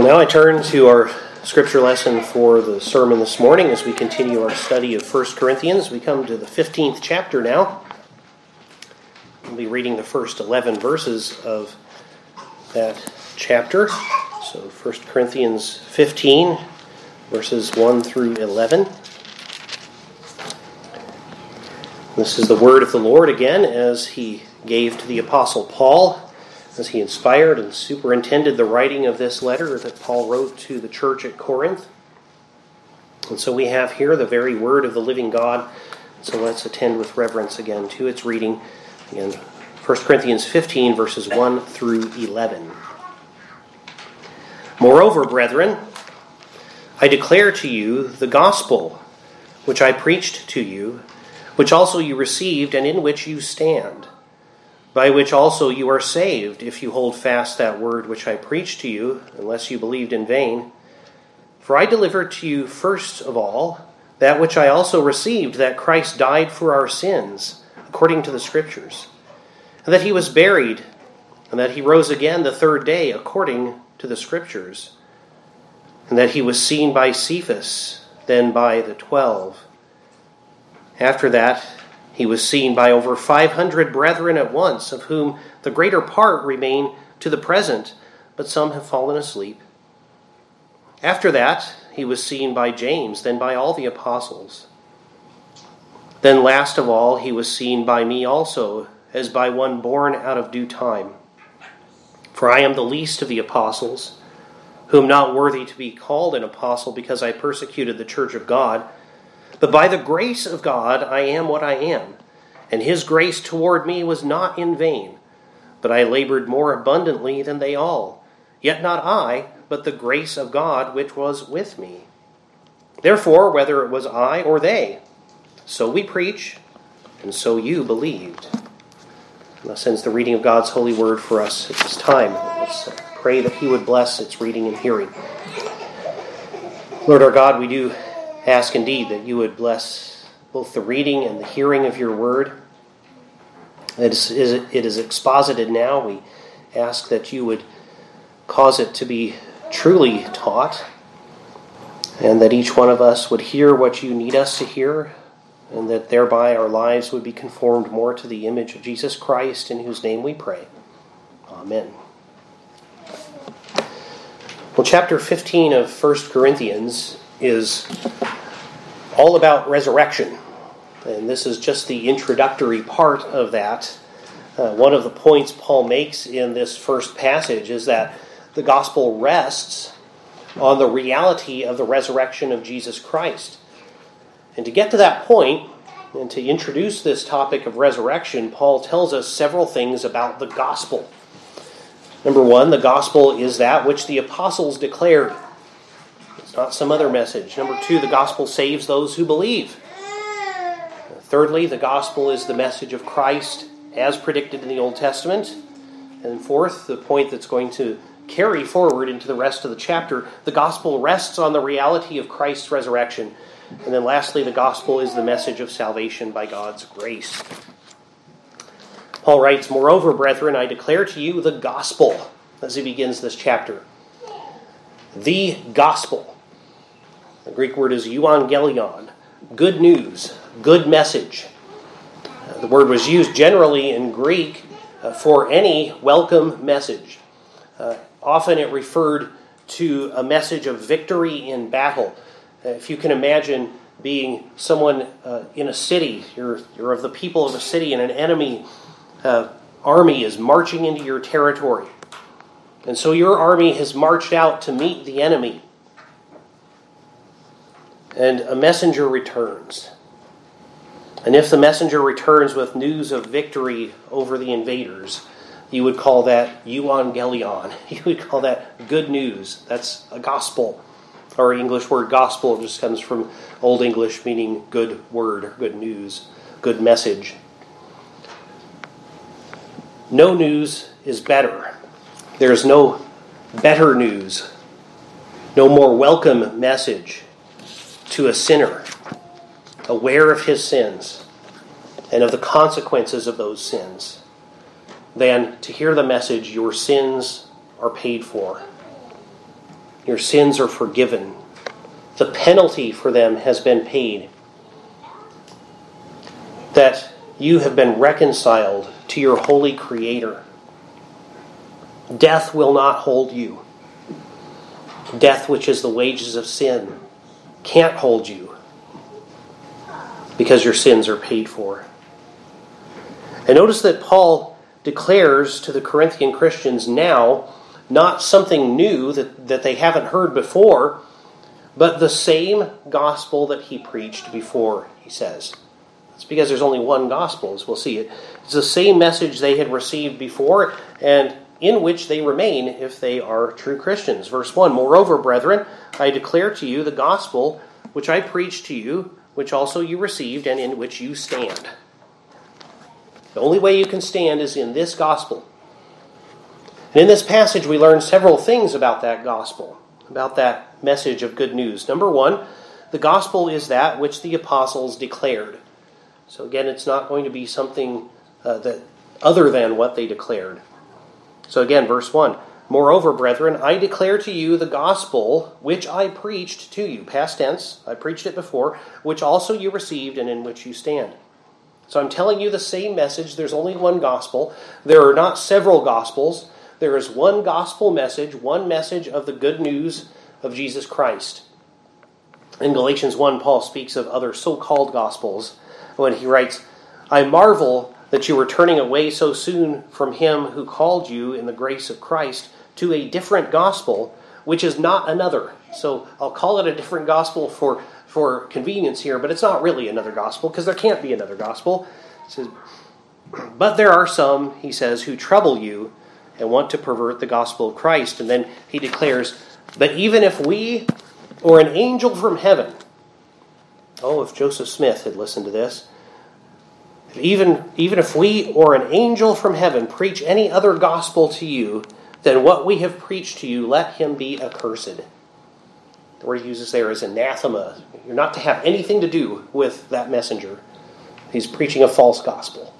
Well, now I turn to our scripture lesson for the sermon this morning as we continue our study of 1 Corinthians. We come to the 15th chapter now. We'll be reading the first 11 verses of that chapter. So 1 Corinthians 15, verses 1 through 11. This is the word of the Lord again as he gave to the Apostle Paul as he inspired and superintended the writing of this letter that Paul wrote to the church at Corinth. And so we have here the very word of the living God. So let's attend with reverence again to its reading. Again, 1 Corinthians 15, verses 1 through 11. Moreover, brethren, I declare to you the gospel which I preached to you, which also you received, and in which you stand by which also you are saved, if you hold fast that word which I preached to you, unless you believed in vain. For I delivered to you first of all that which I also received, that Christ died for our sins, according to the Scriptures, and that he was buried, and that he rose again the third day, according to the Scriptures, and that he was seen by Cephas, then by the twelve. After that, he was seen by over 500 brethren at once, of whom the greater part remain to the present, but some have fallen asleep. After that, he was seen by James, then by all the apostles. Then, last of all, he was seen by me also, as by one born out of due time. For I am the least of the apostles, whom not worthy to be called an apostle because I persecuted the church of God. But by the grace of God, I am what I am. And his grace toward me was not in vain. But I labored more abundantly than they all. Yet not I, but the grace of God which was with me. Therefore, whether it was I or they, so we preach, and so you believed. Thus ends the reading of God's holy word for us at this time. Let's pray that He would bless its reading and hearing. Lord our God, we do ask indeed that you would bless both the reading and the hearing of your word. It is, it is exposited now. We ask that you would cause it to be truly taught, and that each one of us would hear what you need us to hear, and that thereby our lives would be conformed more to the image of Jesus Christ, in whose name we pray. Amen. Well, chapter 15 of 1 Corinthians is all about resurrection. And this is just the introductory part of that. Uh, one of the points Paul makes in this first passage is that the gospel rests on the reality of the resurrection of Jesus Christ. And to get to that point, and to introduce this topic of resurrection, Paul tells us several things about the gospel. Number one, the gospel is that which the apostles declared. It's not some other message. Number two, the gospel saves those who believe. Thirdly, the gospel is the message of Christ as predicted in the Old Testament. And fourth, the point that's going to carry forward into the rest of the chapter, the gospel rests on the reality of Christ's resurrection. And then lastly, the gospel is the message of salvation by God's grace. Paul writes, Moreover, brethren, I declare to you the gospel, as he begins this chapter. The gospel. The Greek word is euangelion, good news, good message. The word was used generally in Greek uh, for any welcome message. Uh, often it referred to a message of victory in battle. Uh, if you can imagine being someone uh, in a city, you're, you're of the people of a city, and an enemy uh, army is marching into your territory. And so your army has marched out to meet the enemy. And a messenger returns. And if the messenger returns with news of victory over the invaders, you would call that euangelion. You would call that good news. That's a gospel. Our English word gospel just comes from Old English meaning good word, good news, good message. No news is better. There is no better news, no more welcome message to a sinner aware of his sins and of the consequences of those sins than to hear the message, Your sins are paid for. Your sins are forgiven. The penalty for them has been paid. That you have been reconciled to your holy Creator. Death will not hold you. Death, which is the wages of sin, can't hold you because your sins are paid for. And notice that Paul declares to the Corinthian Christians now not something new that, that they haven't heard before, but the same gospel that he preached before, he says. It's because there's only one gospel, as we'll see. It's the same message they had received before, and in which they remain if they are true Christians. Verse 1 Moreover, brethren, I declare to you the gospel which I preached to you, which also you received, and in which you stand. The only way you can stand is in this gospel. And in this passage, we learn several things about that gospel, about that message of good news. Number one, the gospel is that which the apostles declared. So again, it's not going to be something uh, that other than what they declared. So again, verse 1 Moreover, brethren, I declare to you the gospel which I preached to you. Past tense, I preached it before, which also you received and in which you stand. So I'm telling you the same message. There's only one gospel. There are not several gospels. There is one gospel message, one message of the good news of Jesus Christ. In Galatians 1, Paul speaks of other so called gospels when he writes, I marvel that you were turning away so soon from him who called you in the grace of Christ to a different gospel, which is not another. So I'll call it a different gospel for for convenience here, but it's not really another gospel because there can't be another gospel. Says, but there are some, he says, who trouble you and want to pervert the gospel of Christ. And then he declares, but even if we or an angel from heaven, oh, if Joseph Smith had listened to this, even, even if we or an angel from heaven preach any other gospel to you than what we have preached to you, let him be accursed. The word he uses there is anathema. You're not to have anything to do with that messenger. He's preaching a false gospel.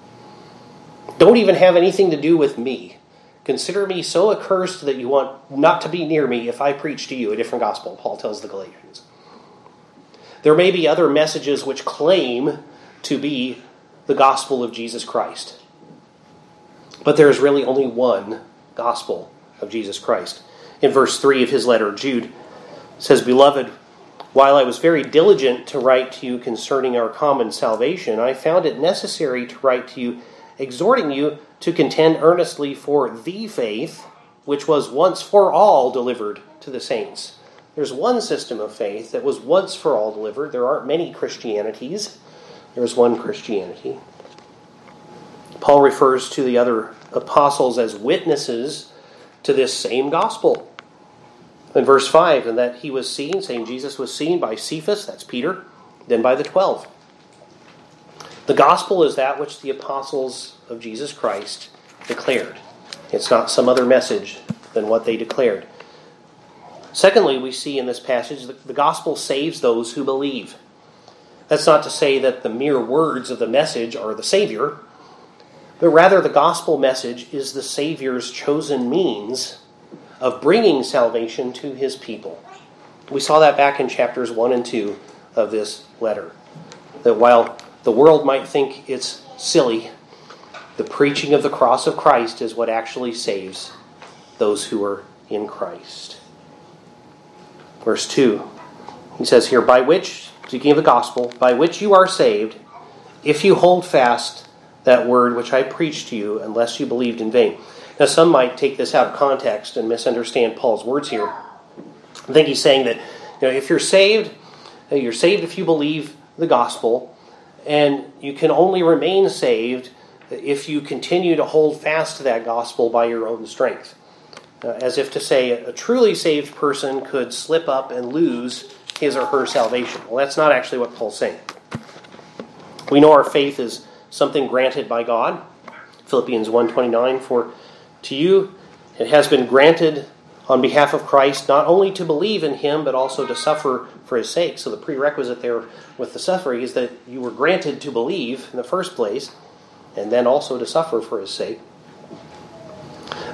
Don't even have anything to do with me. Consider me so accursed that you want not to be near me if I preach to you a different gospel, Paul tells the Galatians. There may be other messages which claim to be the gospel of Jesus Christ. But there is really only one gospel of Jesus Christ. In verse 3 of his letter, Jude says, Beloved, while I was very diligent to write to you concerning our common salvation, I found it necessary to write to you, exhorting you to contend earnestly for the faith which was once for all delivered to the saints. There's one system of faith that was once for all delivered. There aren't many Christianities, there's one Christianity. Paul refers to the other apostles as witnesses to this same gospel in verse 5, and that he was seen, saying Jesus was seen by Cephas, that's Peter, then by the twelve. The gospel is that which the apostles of Jesus Christ declared. It's not some other message than what they declared. Secondly, we see in this passage that the gospel saves those who believe. That's not to say that the mere words of the message are the Savior, but rather the gospel message is the Savior's chosen means of bringing salvation to his people. We saw that back in chapters 1 and 2 of this letter. That while the world might think it's silly, the preaching of the cross of Christ is what actually saves those who are in Christ. Verse 2, he says here, By which, speaking of the gospel, by which you are saved, if you hold fast that word which I preached to you, unless you believed in vain. Now, some might take this out of context and misunderstand Paul's words here. I think he's saying that you know, if you're saved, uh, you're saved if you believe the gospel, and you can only remain saved if you continue to hold fast to that gospel by your own strength. Uh, as if to say, a truly saved person could slip up and lose his or her salvation. Well, that's not actually what Paul's saying. We know our faith is something granted by God. Philippians 1:29 for to you, it has been granted on behalf of Christ not only to believe in him, but also to suffer for his sake. So the prerequisite there with the suffering is that you were granted to believe in the first place, and then also to suffer for his sake.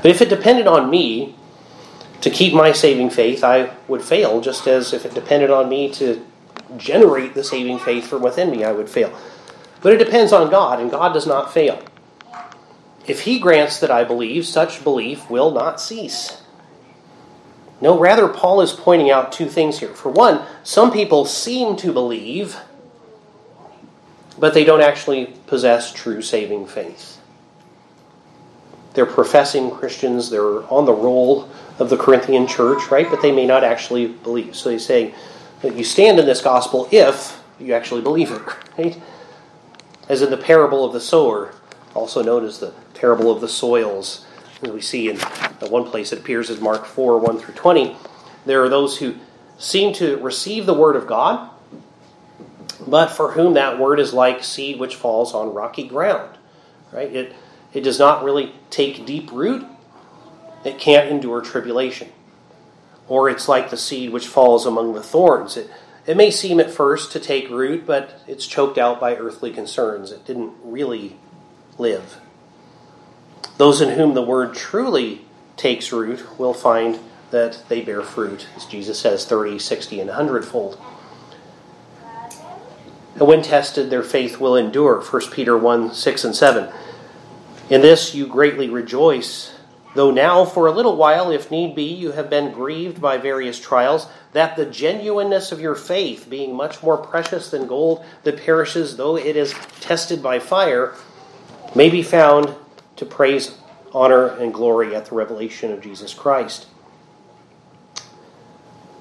But if it depended on me to keep my saving faith, I would fail, just as if it depended on me to generate the saving faith from within me, I would fail. But it depends on God, and God does not fail. If He grants that I believe, such belief will not cease. No, rather, Paul is pointing out two things here. For one, some people seem to believe, but they don't actually possess true saving faith. They're professing Christians, they're on the roll of the Corinthian church, right? But they may not actually believe. So he's saying that you stand in this gospel if you actually believe it, right? As in the parable of the sower, also known as the parable of the soils. As we see in one place it appears as Mark 4 1 through 20. There are those who seem to receive the word of God, but for whom that word is like seed which falls on rocky ground. Right? It, it does not really take deep root, it can't endure tribulation. Or it's like the seed which falls among the thorns. It, it may seem at first to take root, but it's choked out by earthly concerns. It didn't really live. Those in whom the word truly takes root will find that they bear fruit, as Jesus says, 30, 60, and 100 fold. And when tested, their faith will endure. 1 Peter 1 6 and 7. In this you greatly rejoice, though now for a little while, if need be, you have been grieved by various trials, that the genuineness of your faith, being much more precious than gold that perishes, though it is tested by fire, may be found to praise, honor, and glory at the revelation of Jesus Christ.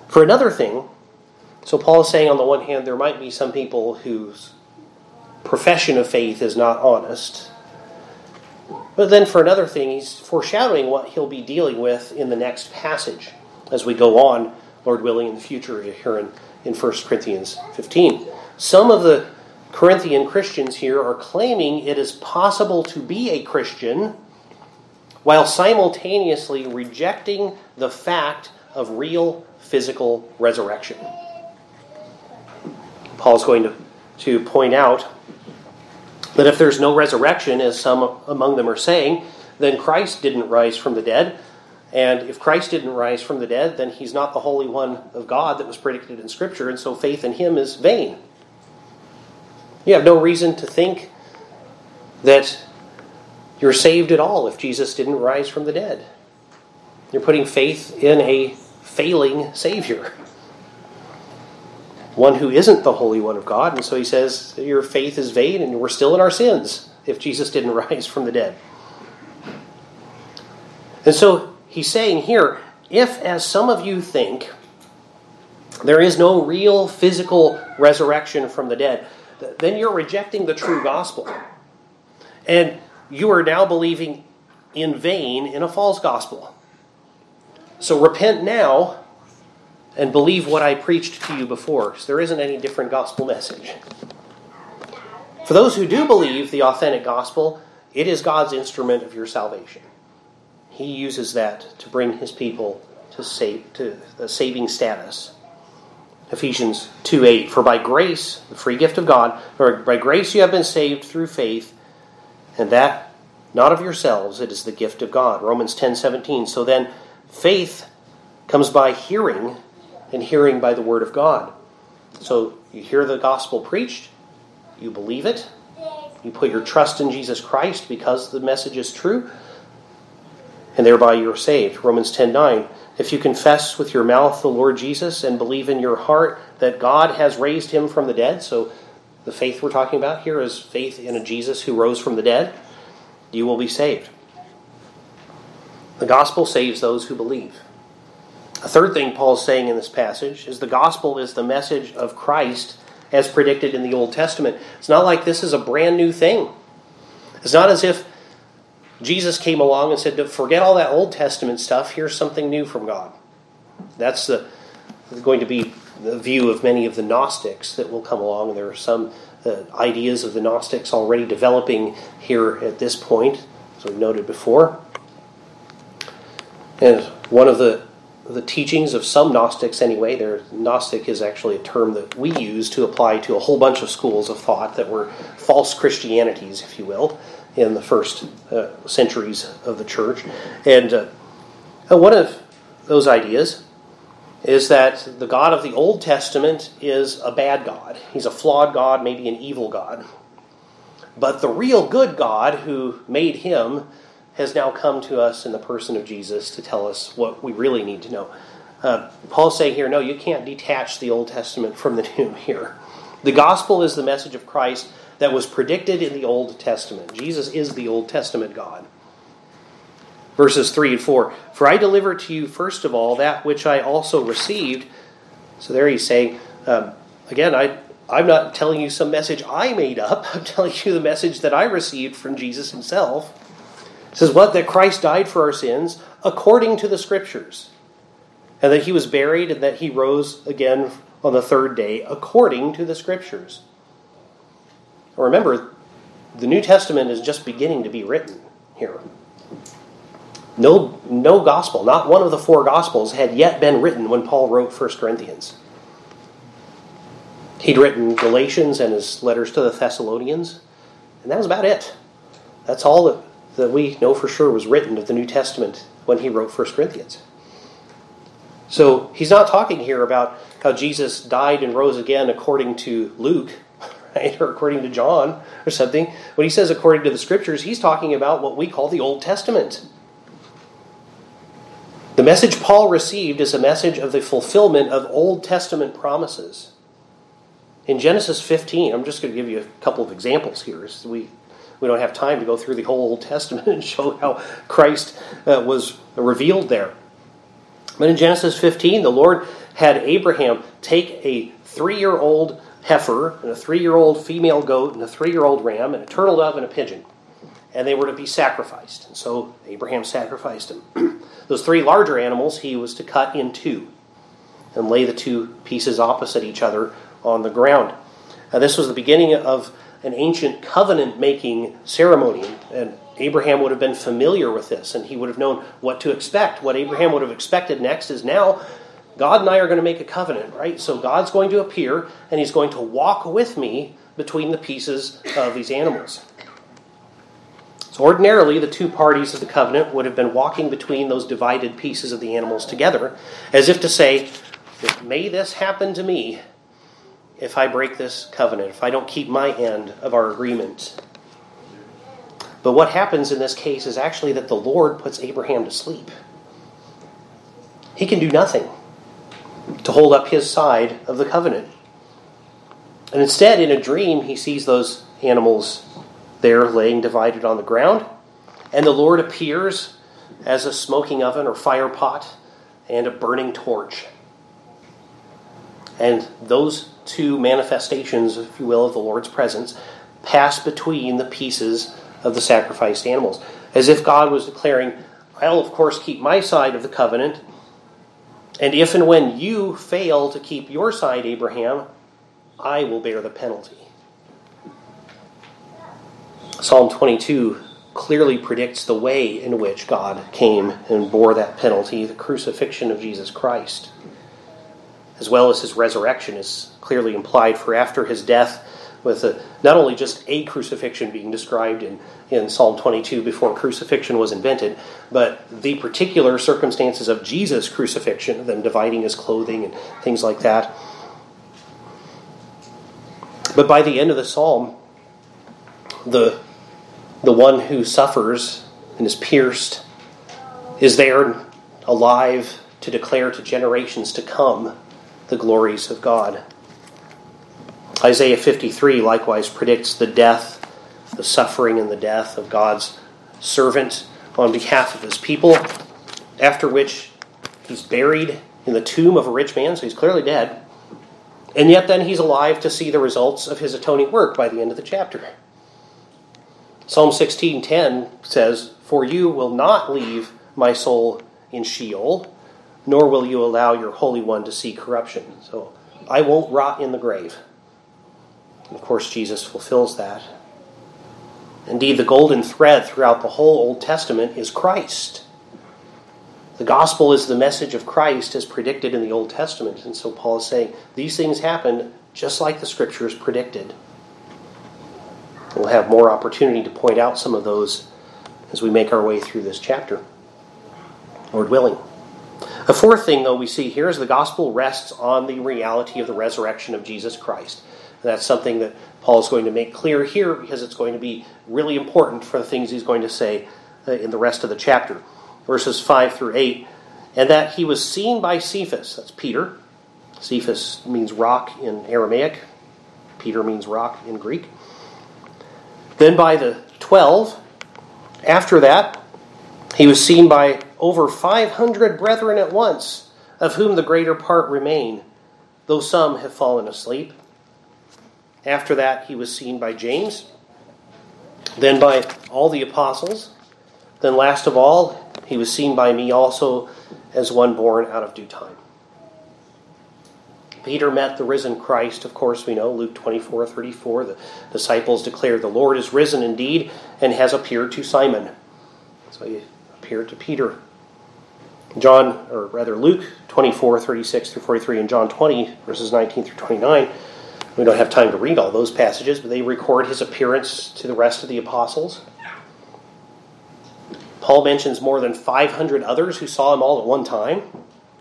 For another thing, so Paul is saying on the one hand, there might be some people whose profession of faith is not honest. But then for another thing, he's foreshadowing what he'll be dealing with in the next passage as we go on, Lord willing, in the future here in, in 1 Corinthians 15. Some of the Corinthian Christians here are claiming it is possible to be a Christian while simultaneously rejecting the fact of real physical resurrection. Paul's going to, to point out that if there's no resurrection, as some among them are saying, then Christ didn't rise from the dead. And if Christ didn't rise from the dead, then he's not the Holy One of God that was predicted in Scripture, and so faith in him is vain. You have no reason to think that you're saved at all if Jesus didn't rise from the dead. You're putting faith in a failing Savior, one who isn't the Holy One of God. And so he says, Your faith is vain and we're still in our sins if Jesus didn't rise from the dead. And so he's saying here, if, as some of you think, there is no real physical resurrection from the dead, then you're rejecting the true gospel. And you are now believing in vain in a false gospel. So repent now and believe what I preached to you before. So there isn't any different gospel message. For those who do believe the authentic gospel, it is God's instrument of your salvation. He uses that to bring his people to save to the saving status. Ephesians 2 8. For by grace, the free gift of God, for by grace you have been saved through faith, and that not of yourselves, it is the gift of God. Romans ten seventeen. So then, faith comes by hearing, and hearing by the word of God. So you hear the gospel preached, you believe it, you put your trust in Jesus Christ because the message is true, and thereby you're saved. Romans ten nine. If you confess with your mouth the Lord Jesus and believe in your heart that God has raised him from the dead, so the faith we're talking about here is faith in a Jesus who rose from the dead, you will be saved. The gospel saves those who believe. A third thing Paul's saying in this passage is the gospel is the message of Christ as predicted in the Old Testament. It's not like this is a brand new thing. It's not as if Jesus came along and said, forget all that Old Testament stuff, here's something new from God. That's the, going to be the view of many of the Gnostics that will come along. There are some uh, ideas of the Gnostics already developing here at this point, as we've noted before. And one of the the teachings of some Gnostics, anyway, Their Gnostic is actually a term that we use to apply to a whole bunch of schools of thought that were false Christianities, if you will in the first uh, centuries of the church. And uh, one of those ideas is that the God of the Old Testament is a bad God. He's a flawed God, maybe an evil God. But the real good God who made him has now come to us in the person of Jesus to tell us what we really need to know. Uh, Paul's saying here, no, you can't detach the Old Testament from the New here. The gospel is the message of Christ that was predicted in the Old Testament. Jesus is the Old Testament God. Verses 3 and 4 For I delivered to you, first of all, that which I also received. So there he's saying, um, again, I, I'm not telling you some message I made up. I'm telling you the message that I received from Jesus himself. It says, What? That Christ died for our sins according to the Scriptures, and that he was buried, and that he rose again on the third day according to the Scriptures. Remember, the New Testament is just beginning to be written here. No, no gospel, not one of the four gospels, had yet been written when Paul wrote 1 Corinthians. He'd written Galatians and his letters to the Thessalonians, and that was about it. That's all that, that we know for sure was written of the New Testament when he wrote 1 Corinthians. So he's not talking here about how Jesus died and rose again according to Luke, right, or according to John or something. When he says according to the scriptures, he's talking about what we call the Old Testament. The message Paul received is a message of the fulfillment of Old Testament promises. In Genesis 15, I'm just going to give you a couple of examples here. We, we don't have time to go through the whole Old Testament and show how Christ uh, was revealed there. But in Genesis 15, the Lord had Abraham take a three year old heifer, and a three year old female goat, and a three year old ram, and a turtle dove, and a pigeon. And they were to be sacrificed. And so Abraham sacrificed them. Those three larger animals he was to cut in two and lay the two pieces opposite each other on the ground. Now, this was the beginning of an ancient covenant making ceremony, and Abraham would have been familiar with this and he would have known what to expect. What Abraham would have expected next is now God and I are going to make a covenant, right? So God's going to appear and he's going to walk with me between the pieces of these animals. So ordinarily, the two parties of the covenant would have been walking between those divided pieces of the animals together, as if to say, May this happen to me if I break this covenant, if I don't keep my end of our agreement. But what happens in this case is actually that the Lord puts Abraham to sleep. He can do nothing to hold up his side of the covenant. And instead, in a dream, he sees those animals there laying divided on the ground. And the Lord appears as a smoking oven or fire pot and a burning torch. And those two manifestations, if you will, of the Lord's presence pass between the pieces of the sacrificed animals. As if God was declaring, I'll, of course, keep my side of the covenant. And if and when you fail to keep your side, Abraham, I will bear the penalty. Psalm 22 clearly predicts the way in which God came and bore that penalty, the crucifixion of Jesus Christ, as well as his resurrection is clearly implied, for after his death, with a, not only just a crucifixion being described in, in Psalm 22 before crucifixion was invented, but the particular circumstances of Jesus' crucifixion, them dividing his clothing and things like that. But by the end of the psalm, the, the one who suffers and is pierced is there alive to declare to generations to come the glories of God. Isaiah 53 likewise predicts the death, the suffering, and the death of God's servant on behalf of his people, after which he's buried in the tomb of a rich man, so he's clearly dead. And yet, then he's alive to see the results of his atoning work by the end of the chapter. Psalm 16:10 says, "For you will not leave my soul in Sheol, nor will you allow your holy one to see corruption." So, I won't rot in the grave. Of course, Jesus fulfills that. Indeed, the golden thread throughout the whole Old Testament is Christ. The gospel is the message of Christ as predicted in the Old Testament. And so Paul is saying these things happened just like the scriptures predicted. We'll have more opportunity to point out some of those as we make our way through this chapter, Lord willing. The fourth thing, though, we see here is the gospel rests on the reality of the resurrection of Jesus Christ. And that's something that Paul is going to make clear here because it's going to be really important for the things he's going to say uh, in the rest of the chapter. Verses 5 through 8. And that he was seen by Cephas, that's Peter. Cephas means rock in Aramaic, Peter means rock in Greek. Then by the twelve, after that, he was seen by over 500 brethren at once, of whom the greater part remain, though some have fallen asleep. After that, he was seen by James, then by all the apostles. Then, last of all, he was seen by me also as one born out of due time. Peter met the risen Christ, of course, we know, Luke 24 34. The disciples declare, The Lord is risen indeed and has appeared to Simon. So he appeared to Peter. John, or rather Luke 24 36 through 43, and John 20, verses 19 through 29. We don't have time to read all those passages, but they record his appearance to the rest of the apostles. Paul mentions more than 500 others who saw him all at one time.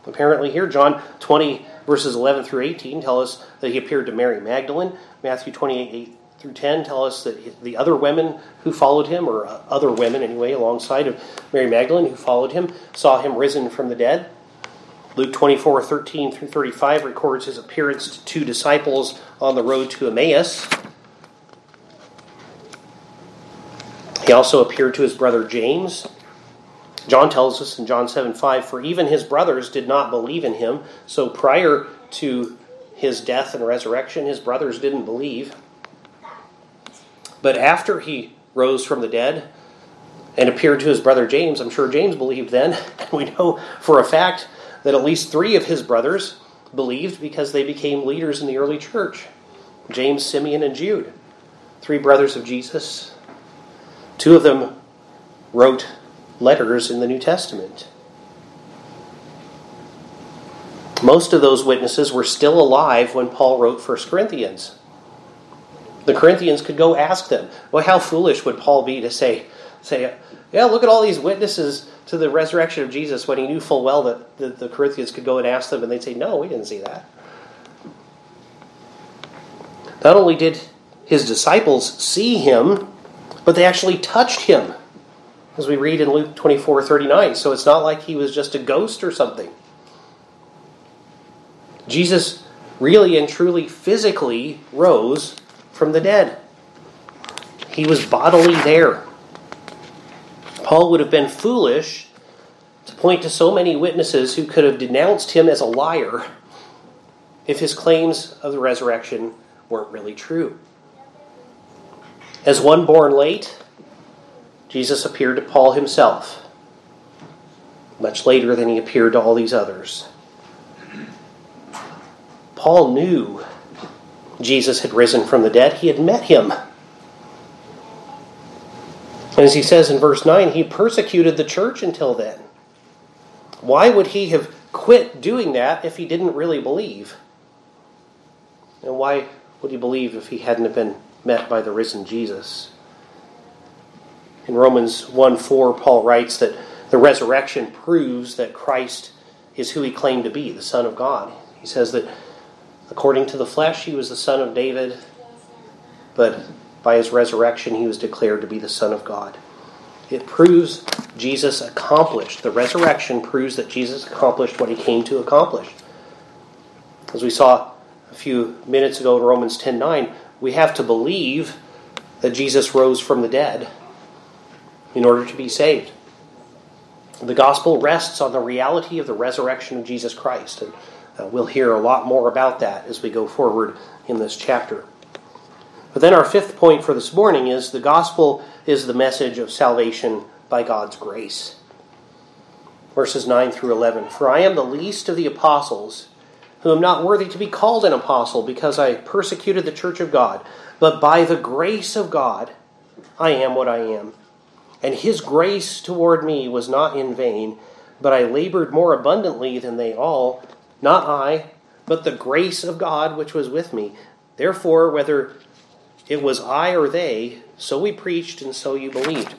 Apparently, here, John 20, verses 11 through 18 tell us that he appeared to Mary Magdalene. Matthew 28, 8 through 10 tell us that the other women who followed him, or uh, other women anyway, alongside of Mary Magdalene who followed him, saw him risen from the dead. Luke 24, 13 through 35 records his appearance to two disciples on the road to Emmaus. He also appeared to his brother James John tells us in John 7 5, for even his brothers did not believe in him. So prior to his death and resurrection, his brothers didn't believe. But after he rose from the dead and appeared to his brother James, I'm sure James believed then. We know for a fact that at least three of his brothers believed because they became leaders in the early church James, Simeon, and Jude. Three brothers of Jesus. Two of them wrote letters in the New Testament. Most of those witnesses were still alive when Paul wrote 1 Corinthians. The Corinthians could go ask them. Well, how foolish would Paul be to say, say, yeah, look at all these witnesses to the resurrection of Jesus when he knew full well that the, the Corinthians could go and ask them and they'd say, no, we didn't see that. Not only did his disciples see him, but they actually touched him as we read in Luke 24 39. So it's not like he was just a ghost or something. Jesus really and truly physically rose from the dead, he was bodily there. Paul would have been foolish to point to so many witnesses who could have denounced him as a liar if his claims of the resurrection weren't really true. As one born late, Jesus appeared to Paul himself, much later than he appeared to all these others. Paul knew Jesus had risen from the dead, he had met him. And as he says in verse 9, he persecuted the church until then. Why would he have quit doing that if he didn't really believe? And why would he believe if he hadn't been met by the risen Jesus? In Romans 1 4, Paul writes that the resurrection proves that Christ is who he claimed to be, the Son of God. He says that according to the flesh, he was the Son of David, but by his resurrection, he was declared to be the Son of God. It proves Jesus accomplished. The resurrection proves that Jesus accomplished what he came to accomplish. As we saw a few minutes ago in Romans 10 9, we have to believe that Jesus rose from the dead in order to be saved. The gospel rests on the reality of the resurrection of Jesus Christ, and uh, we'll hear a lot more about that as we go forward in this chapter. But then our fifth point for this morning is the gospel is the message of salvation by God's grace. Verses 9 through 11 For I am the least of the apostles, who am not worthy to be called an apostle, because I persecuted the church of God. But by the grace of God, I am what I am. And his grace toward me was not in vain, but I labored more abundantly than they all, not I, but the grace of God which was with me. Therefore, whether it was I or they, so we preached and so you believed.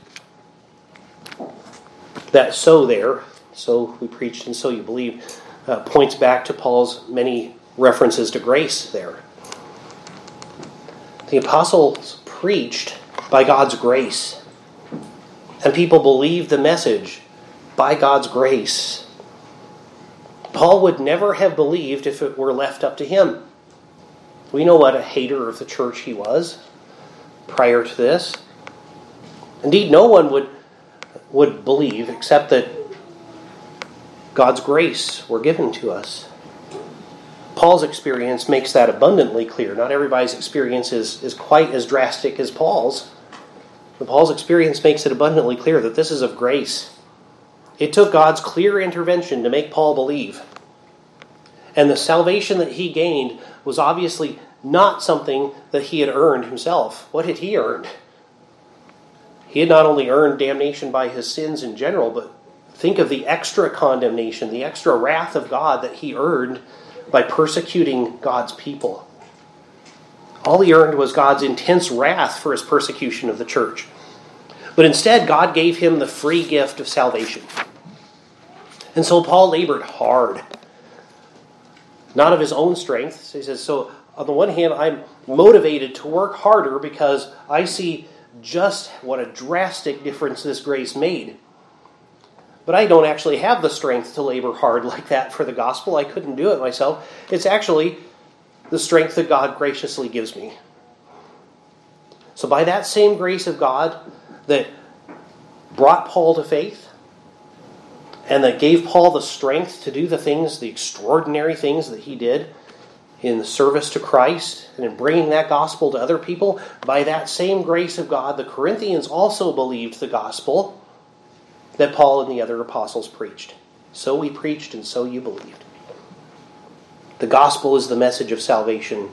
That so there so we preached, and so you believe, uh, points back to Paul's many references to grace there. The apostles preached by God's grace, and people believed the message by God's grace. Paul would never have believed if it were left up to him. We know what a hater of the church he was prior to this. Indeed, no one would, would believe except that God's grace were given to us. Paul's experience makes that abundantly clear. Not everybody's experience is, is quite as drastic as Paul's. But Paul's experience makes it abundantly clear that this is of grace. It took God's clear intervention to make Paul believe. And the salvation that he gained was obviously not something that he had earned himself. What had he earned? He had not only earned damnation by his sins in general, but think of the extra condemnation, the extra wrath of God that he earned by persecuting God's people. All he earned was God's intense wrath for his persecution of the church. But instead, God gave him the free gift of salvation. And so Paul labored hard, not of his own strength. So he says, So, on the one hand, I'm motivated to work harder because I see just what a drastic difference this grace made. But I don't actually have the strength to labor hard like that for the gospel. I couldn't do it myself. It's actually the strength that God graciously gives me. So, by that same grace of God that brought Paul to faith and that gave Paul the strength to do the things, the extraordinary things that he did in the service to Christ and in bringing that gospel to other people, by that same grace of God, the Corinthians also believed the gospel that Paul and the other apostles preached. So we preached, and so you believed. The gospel is the message of salvation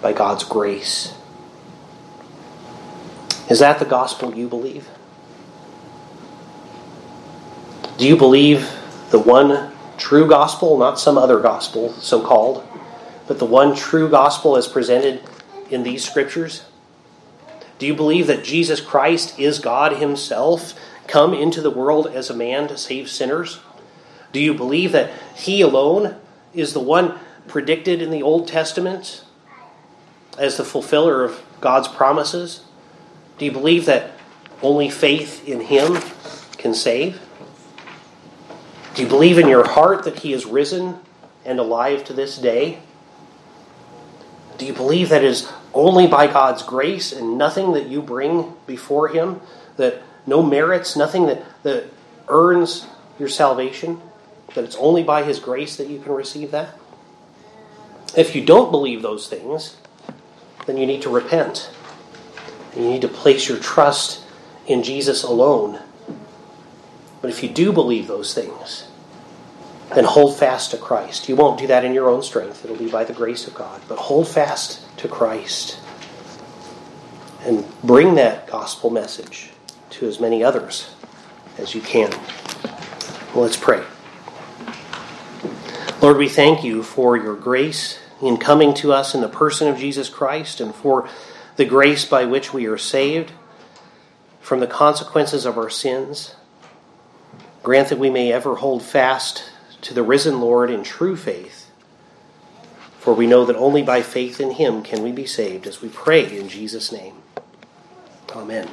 by God's grace. Is that the gospel you believe? Do you believe the one true gospel, not some other gospel, so called, but the one true gospel as presented in these scriptures? Do you believe that Jesus Christ is God Himself come into the world as a man to save sinners? Do you believe that he alone is the one predicted in the Old Testament as the fulfiller of God's promises? Do you believe that only faith in him can save? Do you believe in your heart that he is risen and alive to this day? Do you believe that it is only by God's grace and nothing that you bring before him that no merits, nothing that, that earns your salvation, that it's only by His grace that you can receive that? If you don't believe those things, then you need to repent. You need to place your trust in Jesus alone. But if you do believe those things, then hold fast to Christ. You won't do that in your own strength, it'll be by the grace of God. But hold fast to Christ and bring that gospel message to as many others as you can. Well, let's pray. Lord, we thank you for your grace in coming to us in the person of Jesus Christ and for the grace by which we are saved from the consequences of our sins. Grant that we may ever hold fast to the risen Lord in true faith, for we know that only by faith in him can we be saved, as we pray in Jesus' name. Amen.